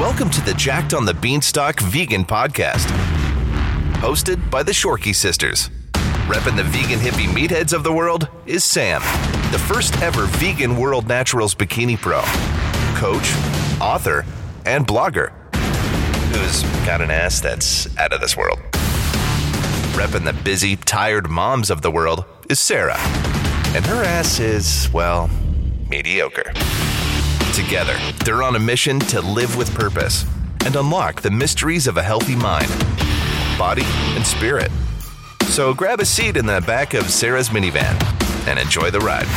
Welcome to the Jacked on the Beanstalk Vegan Podcast, hosted by the Shorkey Sisters. Repping the vegan hippie meatheads of the world is Sam, the first ever vegan World Naturals bikini pro, coach, author, and blogger, who's got an ass that's out of this world. Repping the busy, tired moms of the world is Sarah, and her ass is, well, mediocre. Together, they're on a mission to live with purpose and unlock the mysteries of a healthy mind, body, and spirit. So grab a seat in the back of Sarah's minivan and enjoy the ride.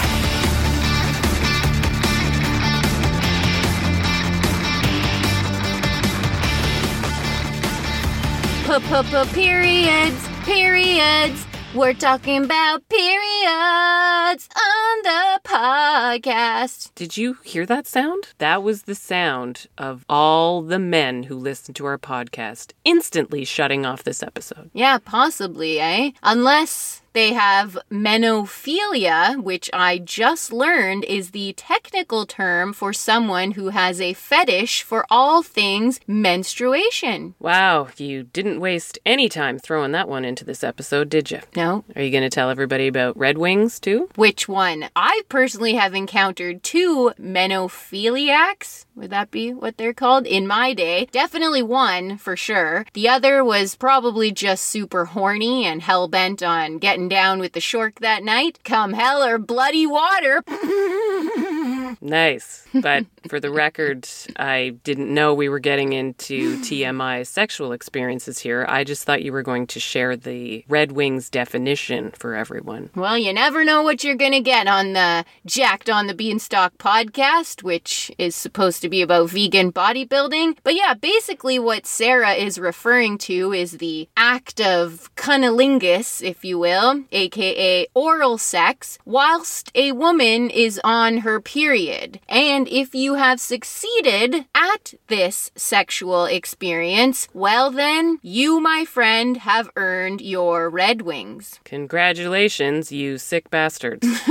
Periods, periods. We're talking about periods on the podcast. Did you hear that sound? That was the sound of all the men who listen to our podcast instantly shutting off this episode. Yeah, possibly, eh? Unless they have menophilia, which I just learned is the technical term for someone who has a fetish for all things menstruation. Wow, you didn't waste any time throwing that one into this episode, did you? No? Are you going to tell everybody about Red Wings too? Which one? I personally have encountered two menophiliacs. Would that be what they're called? In my day. Definitely one, for sure. The other was probably just super horny and hell bent on getting down with the shork that night. Come hell or bloody water. Nice. But for the record, I didn't know we were getting into TMI sexual experiences here. I just thought you were going to share the Red Wings definition for everyone. Well, you never know what you're going to get on the Jacked on the Beanstalk podcast, which is supposed to be about vegan bodybuilding. But yeah, basically what Sarah is referring to is the act of cunnilingus, if you will, aka oral sex, whilst a woman is on her period. And if you have succeeded at this sexual experience, well then, you, my friend, have earned your Red Wings. Congratulations, you sick bastards.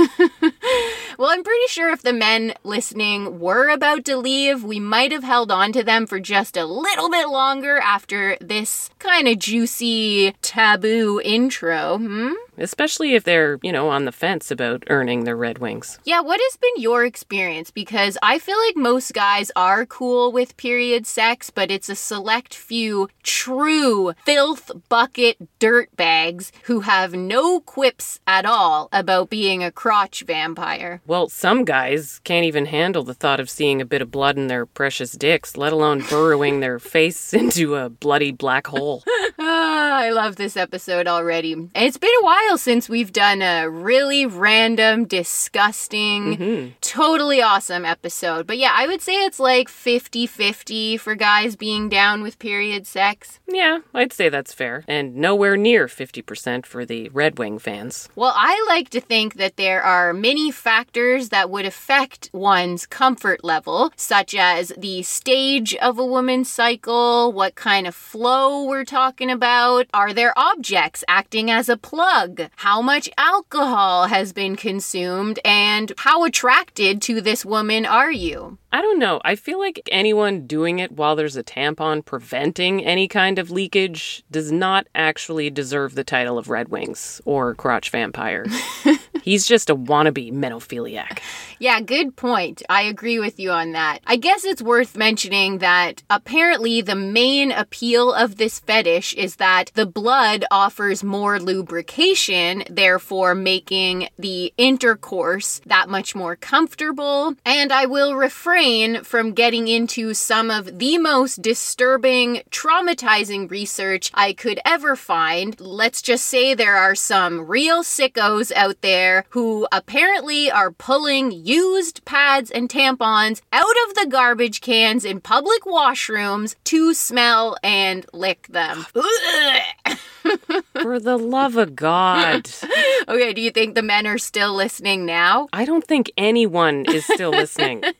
Well, I'm pretty sure if the men listening were about to leave, we might have held on to them for just a little bit longer after this kind of juicy taboo intro. Hmm? Especially if they're, you know, on the fence about earning their Red Wings. Yeah, what has been your experience? Because I feel like most guys are cool with period sex, but it's a select few true filth bucket dirtbags who have no quips at all about being a crotch vampire. Well, some guys can't even handle the thought of seeing a bit of blood in their precious dicks, let alone burrowing their face into a bloody black hole. Ah, I love this episode already. It's been a while since we've done a really random, disgusting, mm-hmm. totally awesome episode. But yeah, I would say it's like 50 50 for guys being down with period sex. Yeah, I'd say that's fair. And nowhere near 50% for the Red Wing fans. Well, I like to think that there are many factors that would affect one's comfort level, such as the stage of a woman's cycle, what kind of flow we're talking about, are there objects acting as a plug, how much alcohol has been consumed, and how attracted to this woman are you? I don't know. I feel like anyone doing it while there's a tampon preventing any kind of leakage does not actually deserve the title of Red Wings or crotch vampire. He's just a wannabe menophiliac. Yeah, good point. I agree with you on that. I guess it's worth mentioning that apparently the main appeal of this fetish is that the blood offers more lubrication, therefore making the intercourse that much more comfortable. And I will refrain from getting into some of the most disturbing, traumatizing research I could ever find. Let's just say there are some real sickos out there who apparently are pulling used pads and tampons out of the garbage cans in public washrooms to smell and lick them. For the love of God. Okay, do you think the men are still listening now? I don't think anyone is still listening.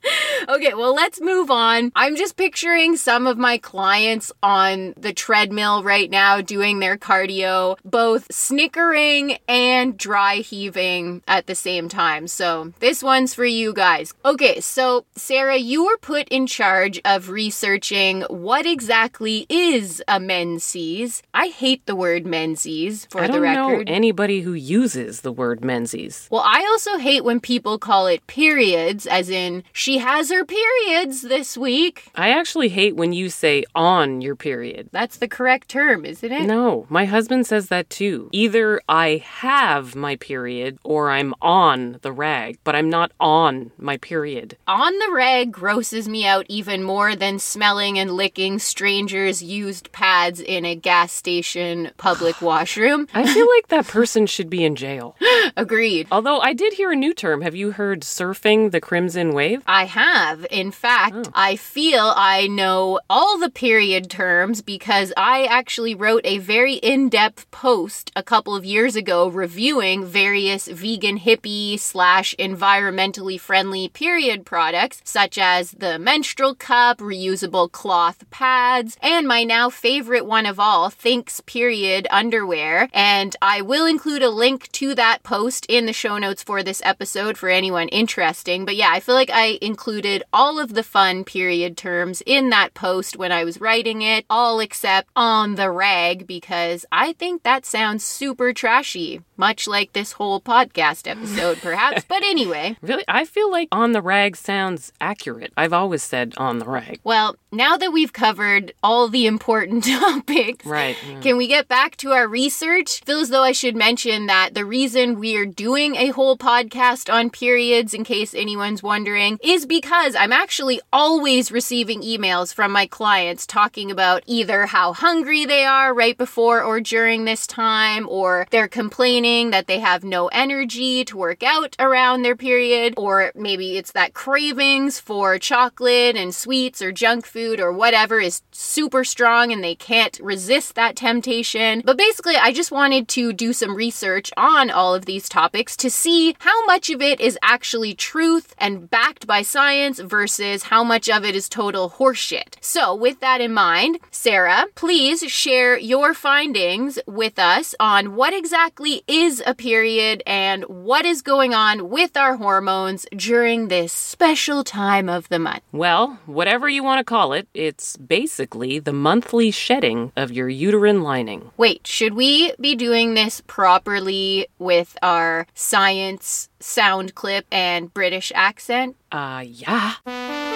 Okay, well, let's move on. I'm just picturing some of my clients on the treadmill right now doing their cardio, both snickering and dry heaving at the same time. So, this one's for you guys. Okay, so Sarah, you were put in charge of researching what exactly is a menses. I hate the word menses for I don't know anybody who uses the word menses. Well, I also hate when people call it periods, as in, she has her periods this week. I actually hate when you say on your period. That's the correct term, isn't it? No, my husband says that too. Either I have my period or I'm on the rag, but I'm not on my period. On the rag grosses me out even more than smelling and licking strangers' used pads in a gas station public washroom. I feel like that person should be in jail. Agreed. Although I did hear a new term. Have you heard surfing the crimson wave? I have. In fact, oh. I feel I know all the period terms because I actually wrote a very in depth post a couple of years ago reviewing various vegan hippie slash environmentally friendly period products, such as the menstrual cup, reusable cloth pads, and my now favorite one of all, Thinx Period underwear. And I will include a link to that post in the show notes for this episode for anyone interesting. But yeah, I feel like I included all of the fun period terms in that post when I was writing it, all except on the rag, because I think that sounds super trashy, much like this whole podcast episode, perhaps. but anyway. Really? I feel like on the rag sounds accurate. I've always said on the rag. Well, now that we've covered all the important topics, Right. yeah. Can we get back to our research? Feel as though I should mention that the reason we're doing a whole podcast on periods, in case anyone's wondering, is because I'm actually always receiving emails from my clients talking about either how hungry they are right before or during this time, or they're complaining that they have no energy to work out around their period, or maybe it's that cravings for chocolate and sweets or junk food or whatever is super strong and they can't resist that temptation. But basically, I just wanted to do some research on all of these topics to see how much of it is actually truth and backed by science versus how much of it is total horseshit. So, with that in mind, Sarah, please share your findings with us on what exactly is a period and what is going on with our hormones during this special time of the month. Well, whatever you want to call it, it's basically the monthly shedding of your uterine lining. Wait, should we be doing this properly with our science sound clip and British accent? Uh, yeah.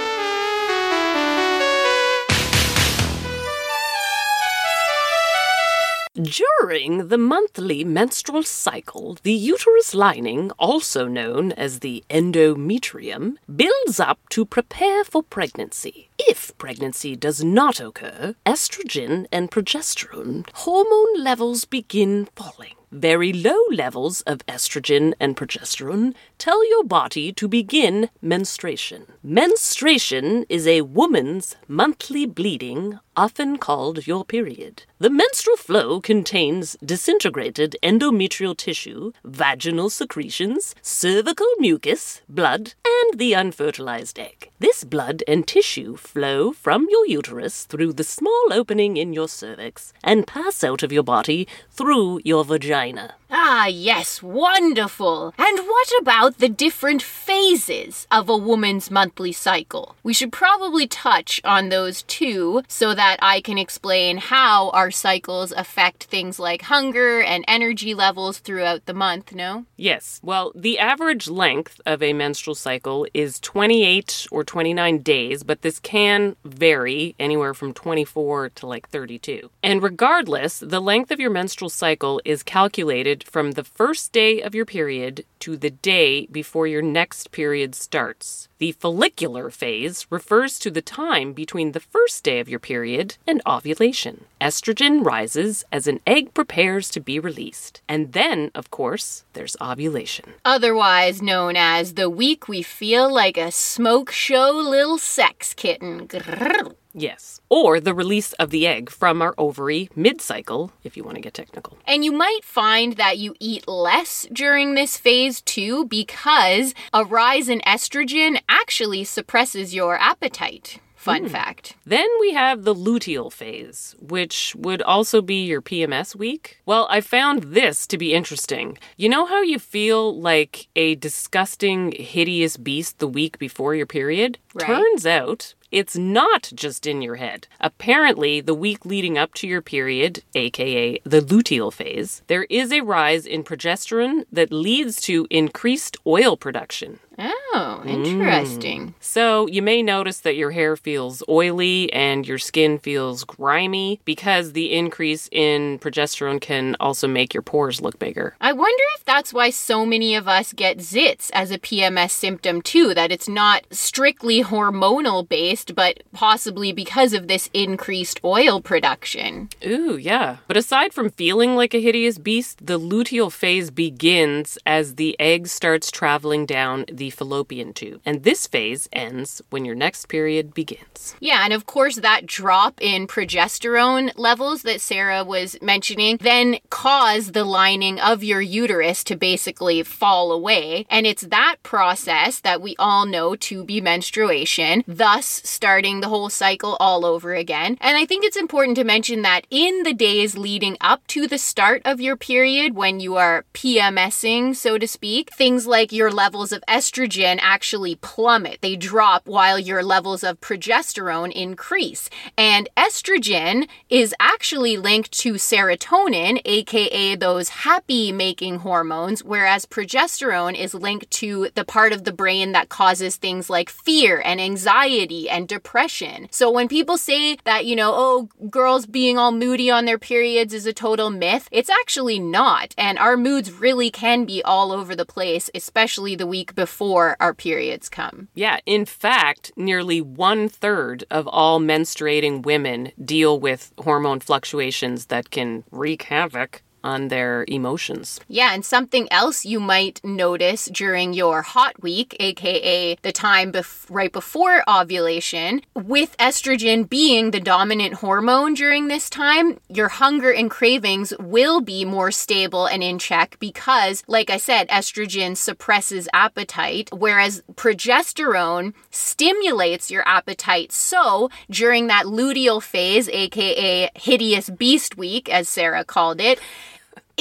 During the monthly menstrual cycle, the uterus lining, also known as the endometrium, builds up to prepare for pregnancy. If pregnancy does not occur, estrogen and progesterone hormone levels begin falling. Very low levels of estrogen and progesterone tell your body to begin menstruation. Menstruation is a woman's monthly bleeding, often called your period. The menstrual flow contains disintegrated endometrial tissue, vaginal secretions, cervical mucus, blood, and the unfertilized egg. This blood and tissue flow from your uterus through the small opening in your cervix and pass out of your body through your vagina. China. Ah, yes, wonderful. And what about the different phases of a woman's monthly cycle? We should probably touch on those too so that I can explain how our cycles affect things like hunger and energy levels throughout the month, no? Yes, well, the average length of a menstrual cycle is 28 or 29 days, but this can vary anywhere from 24 to like 32. And regardless, the length of your menstrual cycle is calculated from the first day of your period to the day before your next period starts. The follicular phase refers to the time between the first day of your period and ovulation. Estrogen rises as an egg prepares to be released. And then, of course, there's ovulation. Otherwise known as the week we feel like a smoke show little sex kitten. Grrr. Yes. Or the release of the egg from our ovary mid cycle, if you want to get technical. And you might find that you eat less during this phase too, because a rise in estrogen actually suppresses your appetite. Fun hmm. fact. Then we have the luteal phase, which would also be your PMS week. Well, I found this to be interesting. You know how you feel like a disgusting, hideous beast the week before your period? Right. Turns out it's not just in your head. Apparently, the week leading up to your period, aka the luteal phase, there is a rise in progesterone that leads to increased oil production. Oh, mm. interesting. So, you may notice that your hair feels oily and your skin feels grimy because the increase in progesterone can also make your pores look bigger. I wonder if that's why so many of us get zits as a PMS symptom too, that it's not strictly hormonal based, but possibly because of this increased oil production. Ooh, yeah. But aside from feeling like a hideous beast, the luteal phase begins as the egg starts traveling down the fallopian tube. And this phase ends when your next period begins. Yeah, and of course, that drop in progesterone levels that Sarah was mentioning then cause the lining of your uterus to basically fall away. And it's that process that we all know to be menstruation, thus starting the whole cycle all over again. And I think it's important to mention that in the days leading up to the start of your period, when you are PMSing, so to speak, things like your levels of estrogen actually plummet. They drop while your levels of progesterone increase. And estrogen is actually linked to serotonin, aka those happy making hormones, whereas progesterone is linked to the part of the brain that causes things like fear and anxiety and depression. So when people say that, you know, oh, girls being all moody on their periods is a total myth, it's actually not. And our moods really can be all over the place, especially the week before our periods come. Yeah, in fact, nearly one third of all menstruating women deal with hormone fluctuations that can wreak havoc on their emotions. Yeah, and something else you might notice during your hot week, aka the time bef- right before ovulation, with estrogen being the dominant hormone during this time, your hunger and cravings will be more stable and in check because, like I said, estrogen suppresses appetite, whereas progesterone stimulates your appetite. So, during that luteal phase, aka hideous beast week, as Sarah called it,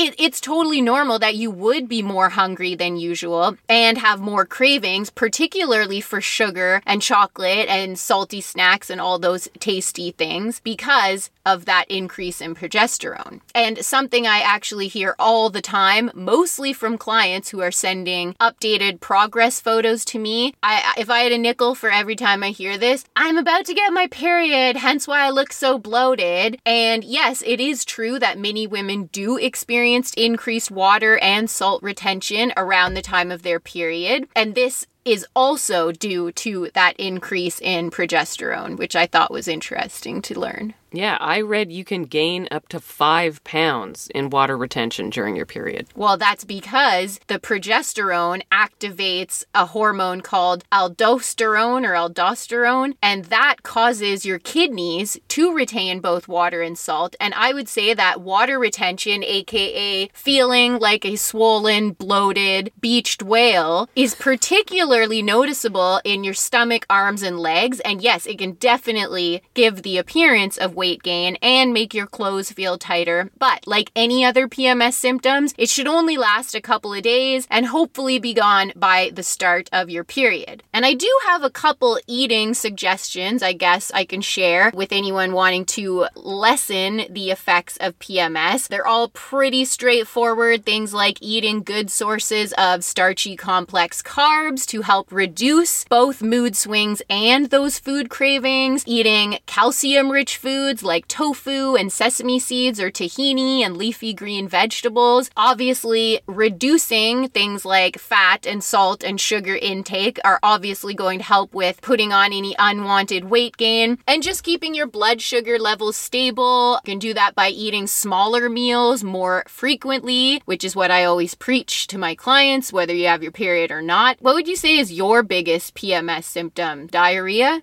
it, it's totally normal that you would be more hungry than usual and have more cravings, particularly for sugar and chocolate and salty snacks and all those tasty things because of that increase in progesterone. And something I actually hear all the time, mostly from clients who are sending updated progress photos to me. I, if I had a nickel for every time I hear this, I'm about to get my period, hence why I look so bloated. And yes, it is true that many women do experience increased water and salt retention around the time of their period. And this is also due to that increase in progesterone, which I thought was interesting to learn. Yeah, I read you can gain up to five pounds in water retention during your period. Well, that's because the progesterone activates a hormone called aldosterone or aldosterone, and that causes your kidneys to retain both water and salt. And I would say that water retention, aka feeling like a swollen, bloated, beached whale, is particularly noticeable in your stomach, arms, and legs. And yes, it can definitely give the appearance of weight gain and make your clothes feel tighter. But like any other PMS symptoms, it should only last a couple of days and hopefully be gone by the start of your period. And I do have a couple eating suggestions I guess I can share with anyone wanting to lessen the effects of PMS. They're all pretty straightforward things like eating good sources of starchy complex carbs to help reduce both mood swings and those food cravings, eating calcium rich foods like tofu and sesame seeds or tahini and leafy green vegetables. Obviously, reducing things like fat and salt and sugar intake are obviously going to help with putting on any unwanted weight gain and just keeping your blood sugar levels stable. You can do that by eating smaller meals more frequently, which is what I always preach to my clients, whether you have your period or not. What would you say is your biggest PMS symptom? Diarrhea?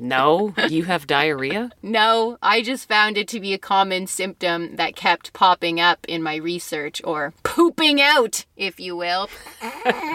No, you have diarrhea? No, I just found it to be a common symptom that kept popping up in my research, or pooping out, if you will.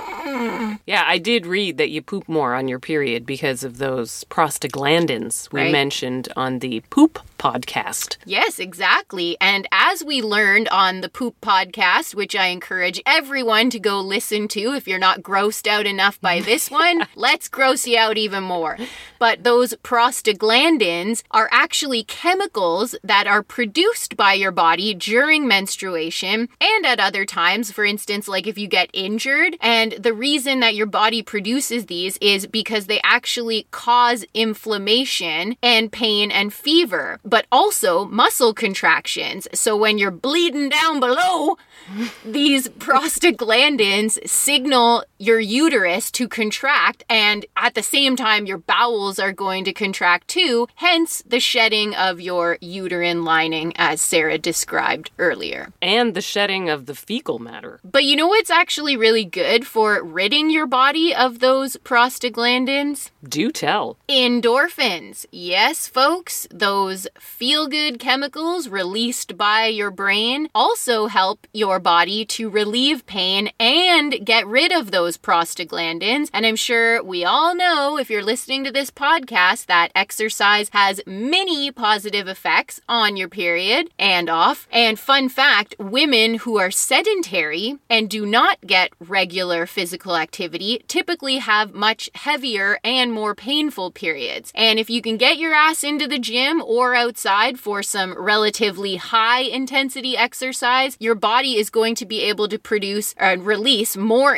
Yeah, I did read that you poop more on your period because of those prostaglandins we Right. mentioned on the poop podcast. Yes, exactly. And as we learned on the Poop podcast, which I encourage everyone to go listen to if you're not grossed out enough by this one, let's gross you out even more. But those prostaglandins are actually chemicals that are produced by your body during menstruation and at other times. For instance, like if you get injured. And the reason that your body produces these is because they actually cause inflammation and pain and fever, but also muscle contractions. So when you're bleeding down below, these prostaglandins signal your uterus to contract, and at the same time, your bowels are going to contract too, hence the shedding of your uterine lining, as Sarah described earlier. And the shedding of the fecal matter. But you know what's actually really good for ridding your body of those prostaglandins? Do tell. Endorphins. Yes, folks, those feel good chemicals released by your brain also help your body to relieve pain and get rid of those prostaglandins. And I'm sure we all know, if you're listening to this podcast, that exercise has many positive effects on your period and off. And fun fact women who are sedentary and do not get regular physical activity typically have much heavier and more painful periods. And if you can get your ass into the gym or outside for some relatively high intensity exercise, your body is going to be able to produce and release more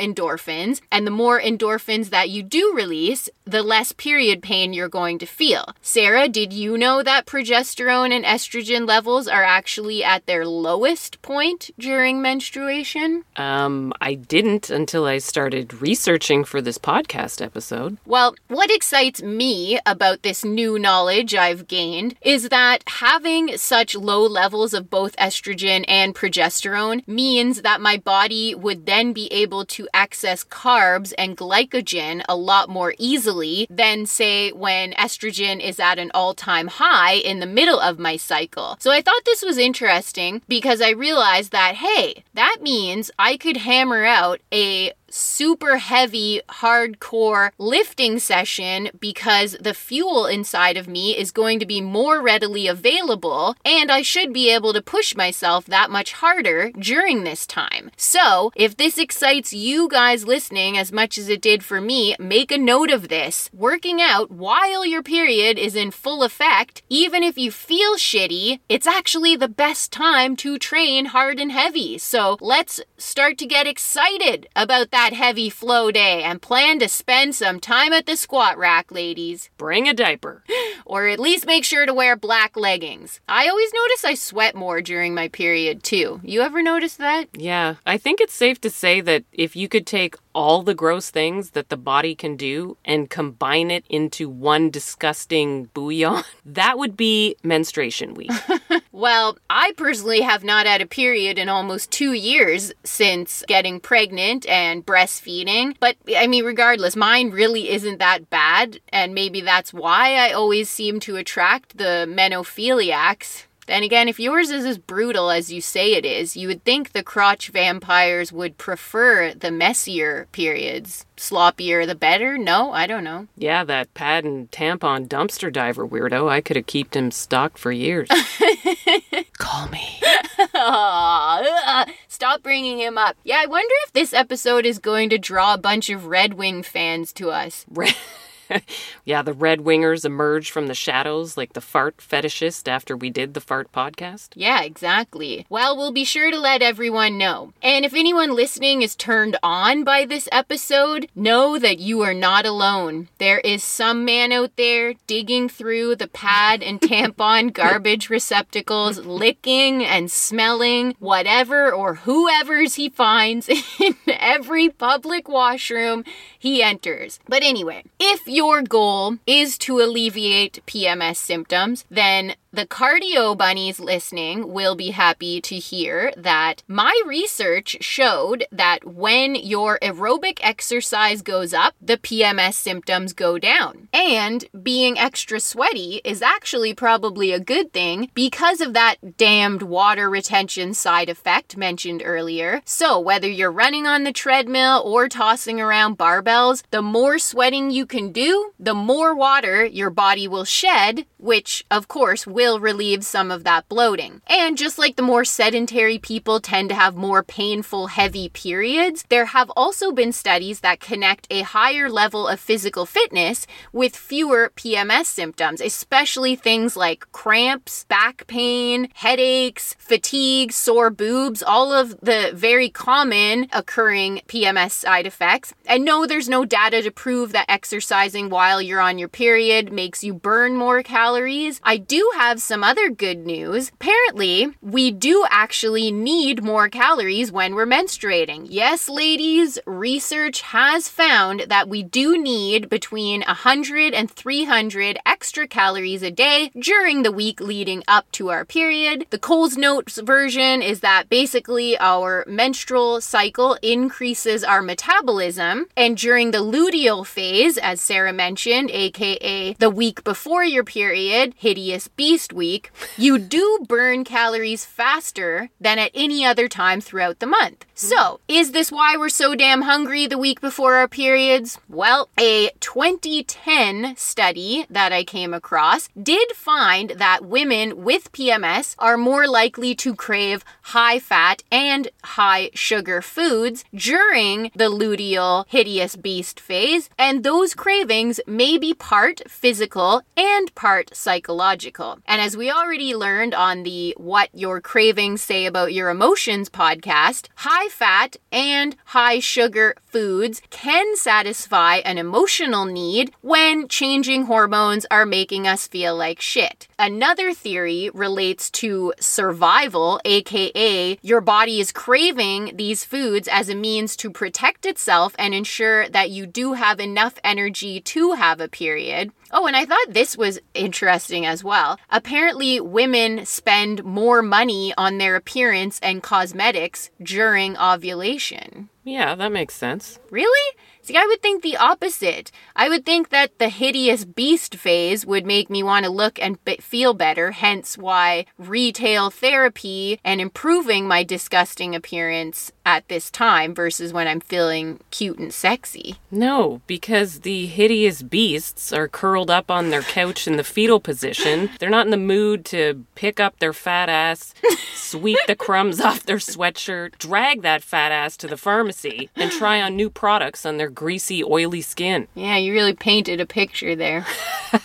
endorphins. And the more endorphins that you do release, the less period pain you're going to feel. Sarah, did you know that progesterone and estrogen levels are actually at their lowest point during menstruation? Um, I didn't until I started researching for this podcast episode. Well, what excites me about this new knowledge I've gained is that having such low levels of both estrogen and progesterone means that my body would then be able to access carbs and glycogen a lot more easily than, say, when estrogen is at an all time high in the middle of my cycle. So I thought this was interesting because I realized that, hey, that means I could hammer out a super heavy, hardcore lifting session because the fuel inside of me is going to be more readily available, and I should be able to push myself that much harder during this time. So, if this excites you guys listening as much as it did for me, make a note of this. Working out while your period is in full effect, even if you feel shitty, it's actually the best time to train hard and heavy. So, let's start to get excited about that heavy flow day and plan to spend some time at the squat rack, ladies. Bring a diaper. Or at least make sure to wear black leggings. I always notice I sweat more during my period too. You ever notice that? Yeah, I think it's safe to say that if you could take all the gross things that the body can do and combine it into one disgusting bouillon, that would be menstruation week. Well, I personally have not had a period in almost two years since getting pregnant and breastfeeding. But I mean, regardless, mine really isn't that bad. And maybe that's why I always seem to attract the menophiliacs. Then again, if yours is as brutal as you say it is, you would think the crotch vampires would prefer the messier periods. Sloppier the better? No, I don't know. yeah, that pad and tampon dumpster diver weirdo, I could have kept him stocked for years. Call me. Aw, ugh, stop bringing him up. Yeah, I wonder if this episode is going to draw a bunch of Red Wing fans to us. Red- yeah, the Red Wingers emerged from the shadows like the fart fetishist after we did the fart podcast. Yeah, exactly. Well, we'll be sure to let everyone know. And if anyone listening is turned on by this episode, know that you are not alone. There is some man out there digging through the pad and tampon garbage receptacles, licking and smelling whatever or whoever's he finds in every public washroom he enters. But anyway, if your goal is to alleviate PMS symptoms, then the cardio bunnies listening will be happy to hear that my research showed that when your aerobic exercise goes up, the PMS symptoms go down. And being extra sweaty is actually probably a good thing because of that damned water retention side effect mentioned earlier. So, whether you're running on the treadmill or tossing around barbells, the more sweating you can do, the more water your body will shed, which of course will relieve some of that bloating. And just like the more sedentary people tend to have more painful, heavy periods, there have also been studies that connect a higher level of physical fitness with fewer PMS symptoms, especially things like cramps, back pain, headaches, fatigue, sore boobs, all of the very common occurring PMS side effects. And no, there's no data to prove that exercising while you're on your period makes you burn more calories. I do have some other good news. Apparently, we do actually need more calories when we're menstruating. Yes, ladies, research has found that we do need between 100 and 300 extra calories a day during the week leading up to our period. The Coles Notes version is that basically our menstrual cycle increases our metabolism, and during the luteal phase, as Sarah mentioned, aka the week before your period, hideous beast week, you do burn calories faster than at any other time throughout the month. So, is this why we're so damn hungry the week before our periods? Well, a 2010 study that I came across did find that women with PMS are more likely to crave high fat and high sugar foods during the luteal hideous beast phase, and those cravings may be part physical and part psychological. And as we already learned on the What Your Cravings Say About Your Emotions podcast, high fat and high sugar foods can satisfy an emotional need when changing hormones are making us feel like shit. Another theory relates to survival, aka your body is craving these foods as a means to protect itself and ensure that you do have enough energy to have a period. Oh, and I thought this was interesting as well. Apparently, women spend more money on their appearance and cosmetics during ovulation. Yeah, that makes sense. Really? See, I would think the opposite. I would think that the hideous beast phase would make me want to look and feel better, hence why retail therapy and improving my disgusting appearance at this time versus when I'm feeling cute and sexy. No, because the hideous beasts are curled up on their couch in the fetal position. They're not in the mood to pick up their fat ass, sweep the crumbs off their sweatshirt, drag that fat ass to the pharmacy, and try on new products on their greasy, oily skin. Yeah, you really painted a picture there.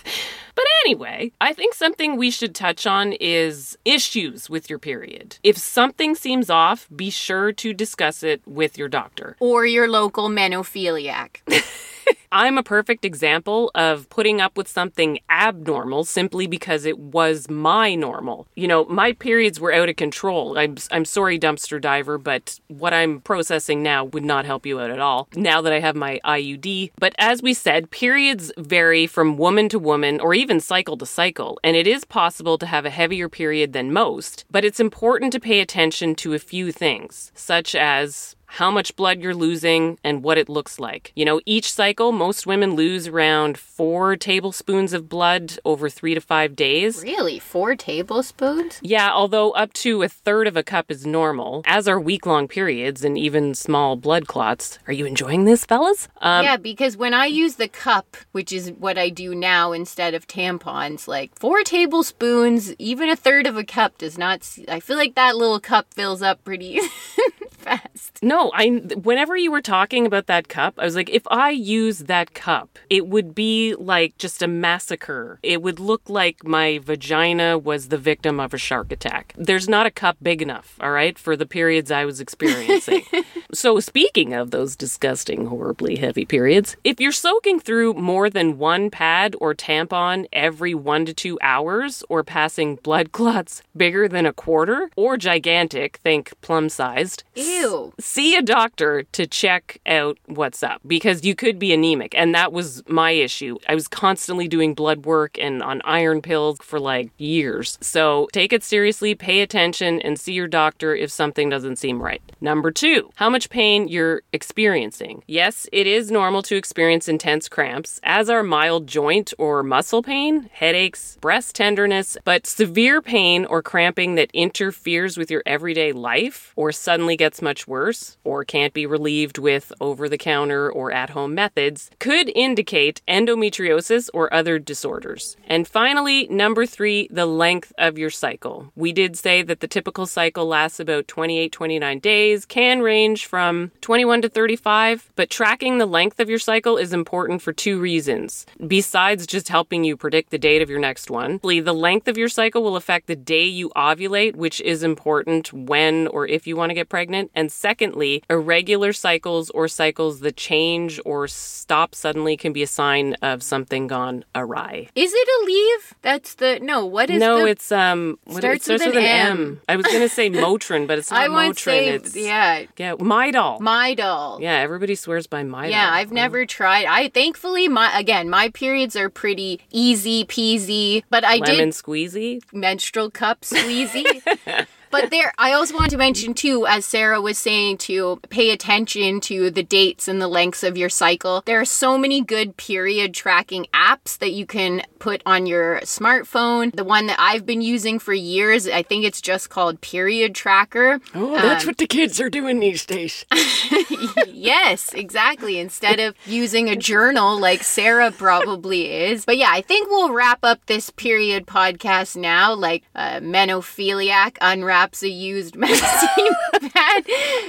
But anyway, I think something we should touch on is issues with your period. If something seems off, be sure to discuss it with your doctor. or your local menophiliac. I'm a perfect example of putting up with something abnormal simply because it was my normal. You know, my periods were out of control. I'm, I'm sorry, dumpster diver, but what I'm processing now would not help you out at all now that I have my IUD. But as we said, periods vary from woman to woman or even cycle to cycle, and it is possible to have a heavier period than most. But it's important to pay attention to a few things, such as how much blood you're losing and what it looks like. You know, each cycle, most women lose around four tablespoons of blood over three to five days. really? Four tablespoons? Yeah, although up to a third of a cup is normal, as are week long periods and even small blood clots. Are you enjoying this, fellas? Um, yeah, because when I use the cup, which is what I do now instead of tampons, like four tablespoons, even a third of a cup does not. I feel like that little cup fills up pretty fast. No, I whenever you were talking about that cup, I was like if I use that cup, it would be like just a massacre. It would look like my vagina was the victim of a shark attack. There's not a cup big enough, all right, for the periods I was experiencing. so speaking of those disgusting horribly heavy periods, if you're soaking through more than one pad or tampon every 1 to 2 hours or passing blood clots bigger than a quarter or gigantic, think plum-sized, Ew. see a doctor to check out what's up because you could be anemic. And that was my issue. I was constantly doing blood work and on iron pills for like years. So take it seriously, pay attention, and see your doctor if something doesn't seem right. Number two, how much pain you're experiencing. Yes, it is normal to experience intense cramps, as are mild joint or muscle pain, headaches, breast tenderness, but severe pain or cramping that interferes with your everyday life or suddenly gets much worse or can't be relieved with over the counter or at home methods could indicate endometriosis or other disorders. And finally, number three, the length of your cycle. We did say that the typical cycle lasts about 28, 29 days, can range from 21 to 35, but tracking the length of your cycle is important for two reasons. Besides just helping you predict the date of your next one, the length of your cycle will affect the day you ovulate, which is important when or if you want to get pregnant. And secondly, irregular cycles or cycles that change or stop suddenly can be a sign of something gone awry. Is it Aleve? That's the no. What is it? no, the? it's um what Starts it starts with with, an an M. M. I was gonna say Motrin, but it's not I Motrin. say it's yeah, yeah, Midol. my doll. yeah, everybody swears by Midol. Yeah, I've never tried. I thankfully my again my periods are pretty easy peasy, but I did lemon did squeezy. menstrual cup squeezy. But there, I also want to mention too, as Sarah was saying, to pay attention to the dates and the lengths of your cycle. There are so many good period tracking apps that you can put on your smartphone. The one that I've been using for years, I think it's just called Period Tracker. Oh, that's what the kids are doing these days. yes, exactly. Instead of using a journal like Sarah probably is. But yeah, I think we'll wrap up this period podcast now, like uh, Menophiliac unwraps a used magazine pad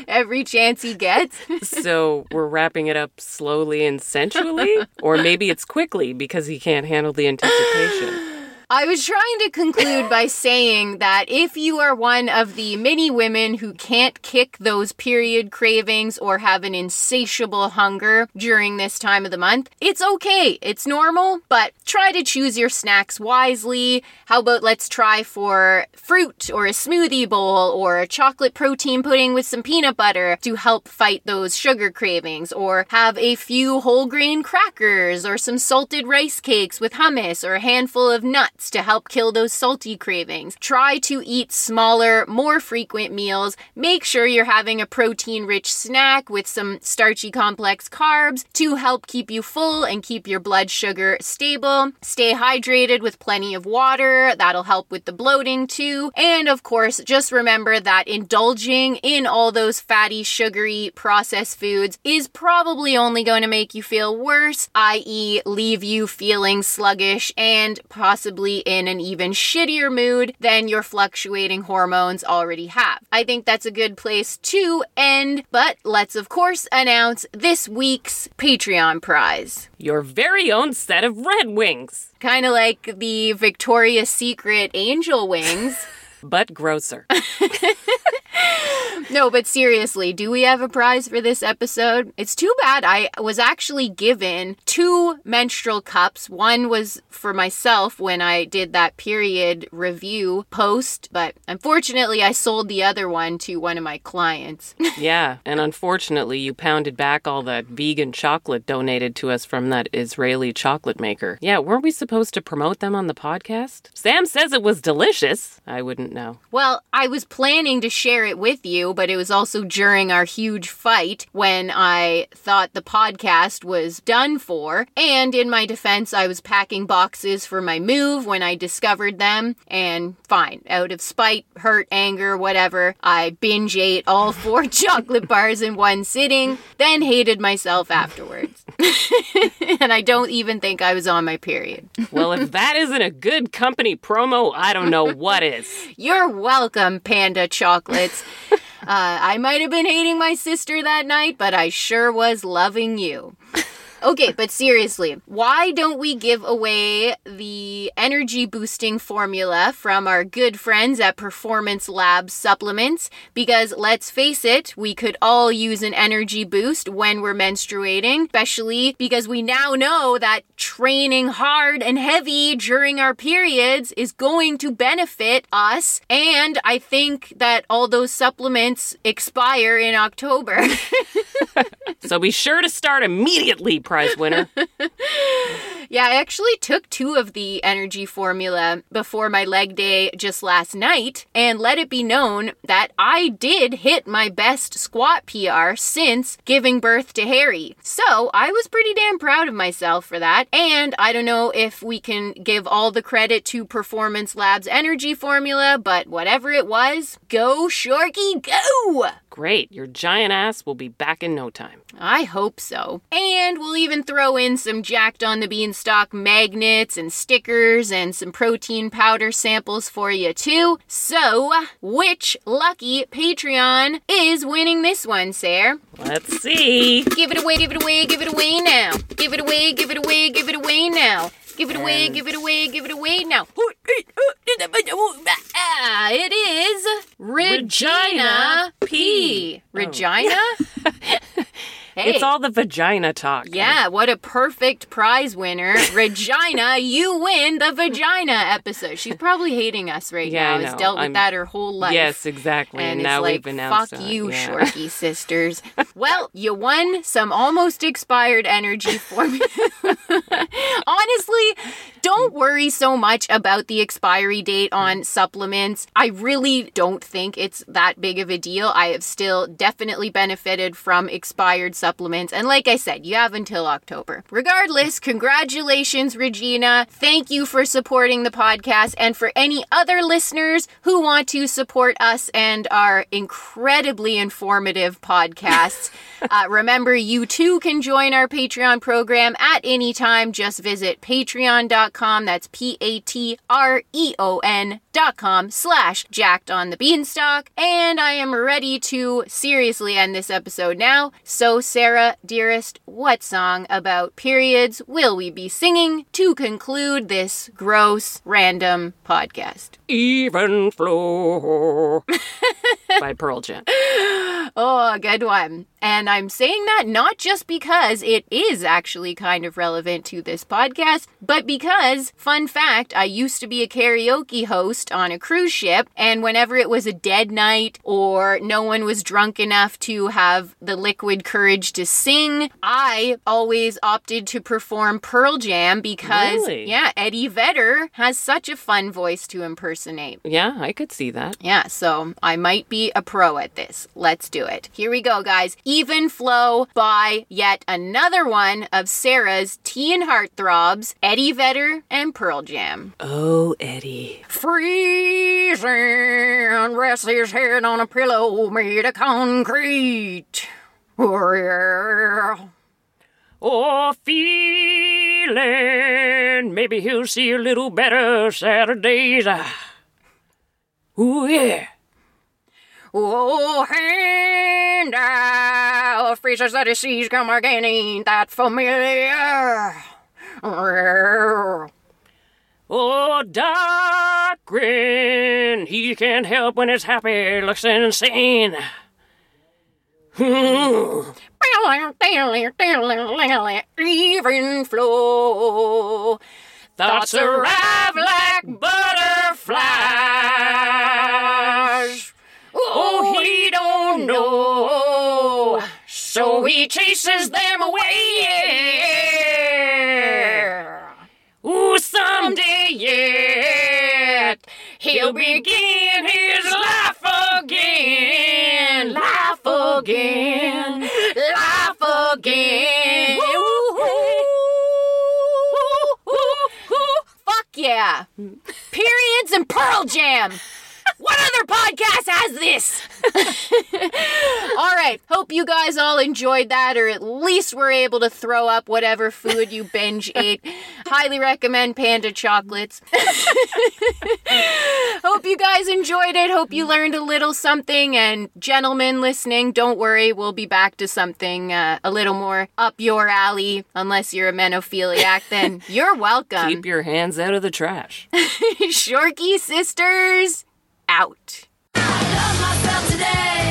every chance he gets. so we're wrapping it up slowly and sensually, or maybe it's quickly because he can't handle the anticipation. I was trying to conclude by saying that if you are one of the many women who can't kick those period cravings or have an insatiable hunger during this time of the month, it's okay. It's normal, but try to choose your snacks wisely. How about let's try for fruit or a smoothie bowl or a chocolate protein pudding with some peanut butter to help fight those sugar cravings, or have a few whole grain crackers or some salted rice cakes with hummus or a handful of nuts to help kill those salty cravings. Try to eat smaller, more frequent meals. Make sure you're having a protein rich snack with some starchy complex carbs to help keep you full and keep your blood sugar stable. Stay hydrated with plenty of water. That'll help with the bloating too. And of course, just remember that indulging in all those fatty, sugary, processed foods is probably only going to make you feel worse, i.e., leave you feeling sluggish and possibly in an even shittier mood than your fluctuating hormones already have. I think that's a good place to end, but let's of course announce this week's Patreon prize. Your very own set of Red Wings, Kind of like the Victoria's Secret angel wings. but grosser. No, but seriously, do we have a prize for this episode? It's too bad. I was actually given two menstrual cups. One was for myself when I did that period review post, but unfortunately, I sold the other one to one of my clients. Yeah, and unfortunately, you pounded back all that vegan chocolate donated to us from that Israeli chocolate maker. Yeah, weren't we supposed to promote them on the podcast? Sam says it was delicious. I wouldn't know. Well, I was planning to share it with you, but it was also during our huge fight when I thought the podcast was done for. And in my defense, I was packing boxes for my move when I discovered them. And fine, out of spite, hurt, anger, whatever, I binge ate all four chocolate bars in one sitting, then hated myself afterwards. and I don't even think I was on my period. Well, if that isn't a good company promo, I don't know what is. You're welcome, Panda Chocolates. uh, I might have been hating my sister that night, but I sure was loving you. Okay, but seriously, why don't we give away the energy boosting formula from our good friends at Performance Lab Supplements? Because let's face it, we could all use an energy boost when we're menstruating, especially because we now know that training hard and heavy during our periods is going to benefit us. And I think that all those supplements expire in October. So be sure to start immediately, prize winner. Yeah, I actually took two of the energy formula before my leg day just last night, and let it be known that I did hit my best squat PR since giving birth to Harry. So I was pretty damn proud of myself for that. And I don't know if we can give all the credit to Performance Labs energy formula, but whatever it was, go Sharky, go! Great, your giant ass will be back in no time. I hope so. And we'll even throw in some Jacked on the Beanstalk magnets and stickers and some protein powder samples for you too. So, which lucky Patreon is winning this one, Sarah? Let's see. Give it away, give it away, give it away now. Give it away, give it away, give it away now. Give it away, give it away, give it away now. It is Regina Regina P. P. Regina? Oh. Hey. It's all the vagina talk. Yeah, what a perfect prize winner. Regina, you win the vagina episode. She's probably hating us right Yeah, now. Has dealt with I'm- that her whole life. Yes, exactly. And, And, it's now like, we've announced it. fuck you, yeah. Shorky sisters. well, you won some almost expired energy formula. Honestly, don't worry so much about the expiry date on supplements. I really don't think it's that big of a deal. I have still definitely benefited from expired supplements. And like I said, you have until October. Regardless, congratulations, Regina. Thank you for supporting the podcast. And for any other listeners who want to support us and our incredibly informative podcasts, uh, remember you too can join our Patreon program at any time. Just visit patreon.com. That's P A T R E O N dot com slash jacked on the beanstalk. And I am ready to seriously end this episode now. So, Sarah, dearest, what song about periods will we be singing to conclude this gross, random podcast? Even flow by Pearl Jam. Oh, good one. And I'm saying that not just because it is actually kind of relevant to this podcast, but because, fun fact, I used to be a karaoke host on a cruise ship, and whenever it was a dead night or no one was drunk enough to have the liquid courage to sing, I always opted to perform Pearl Jam because, Really? yeah, Eddie Vedder has such a fun voice to impersonate. Yeah, I could see that. Yeah, so I might be a pro at this. Let's do it. Here we go, guys. Even Flow by yet another one of Sarah's teen and heartthrobs, Eddie Vedder and Pearl Jam. Oh, Eddie. Freezing, rests his head on a pillow made of concrete. Oh, yeah. Oh, feeling maybe he'll see a little better Saturdays. Ah. Ooh, yeah. Oh, hand out, uh, freezes that he sees come again, ain't that familiar? Oh, Doc Grin, he can't help when it's happy, looks insane. Even flow. Thoughts arrive like butterflies. Don't so he chases them away. Ooh, someday yet he'll begin his life again, life again, life again. Fuck yeah. Periods and Pearl Jam. What other podcast has this? all right. Hope you guys all enjoyed that, or at least were able to throw up whatever food you binge ate. Highly recommend Panda chocolates. Hope you guys enjoyed it. Hope you learned a little something. And gentlemen listening, don't worry, we'll be back to something uh, a little more up your alley. Unless you're a menophiliac, then you're welcome. Keep your hands out of the trash. Shorky sisters out. love myself today.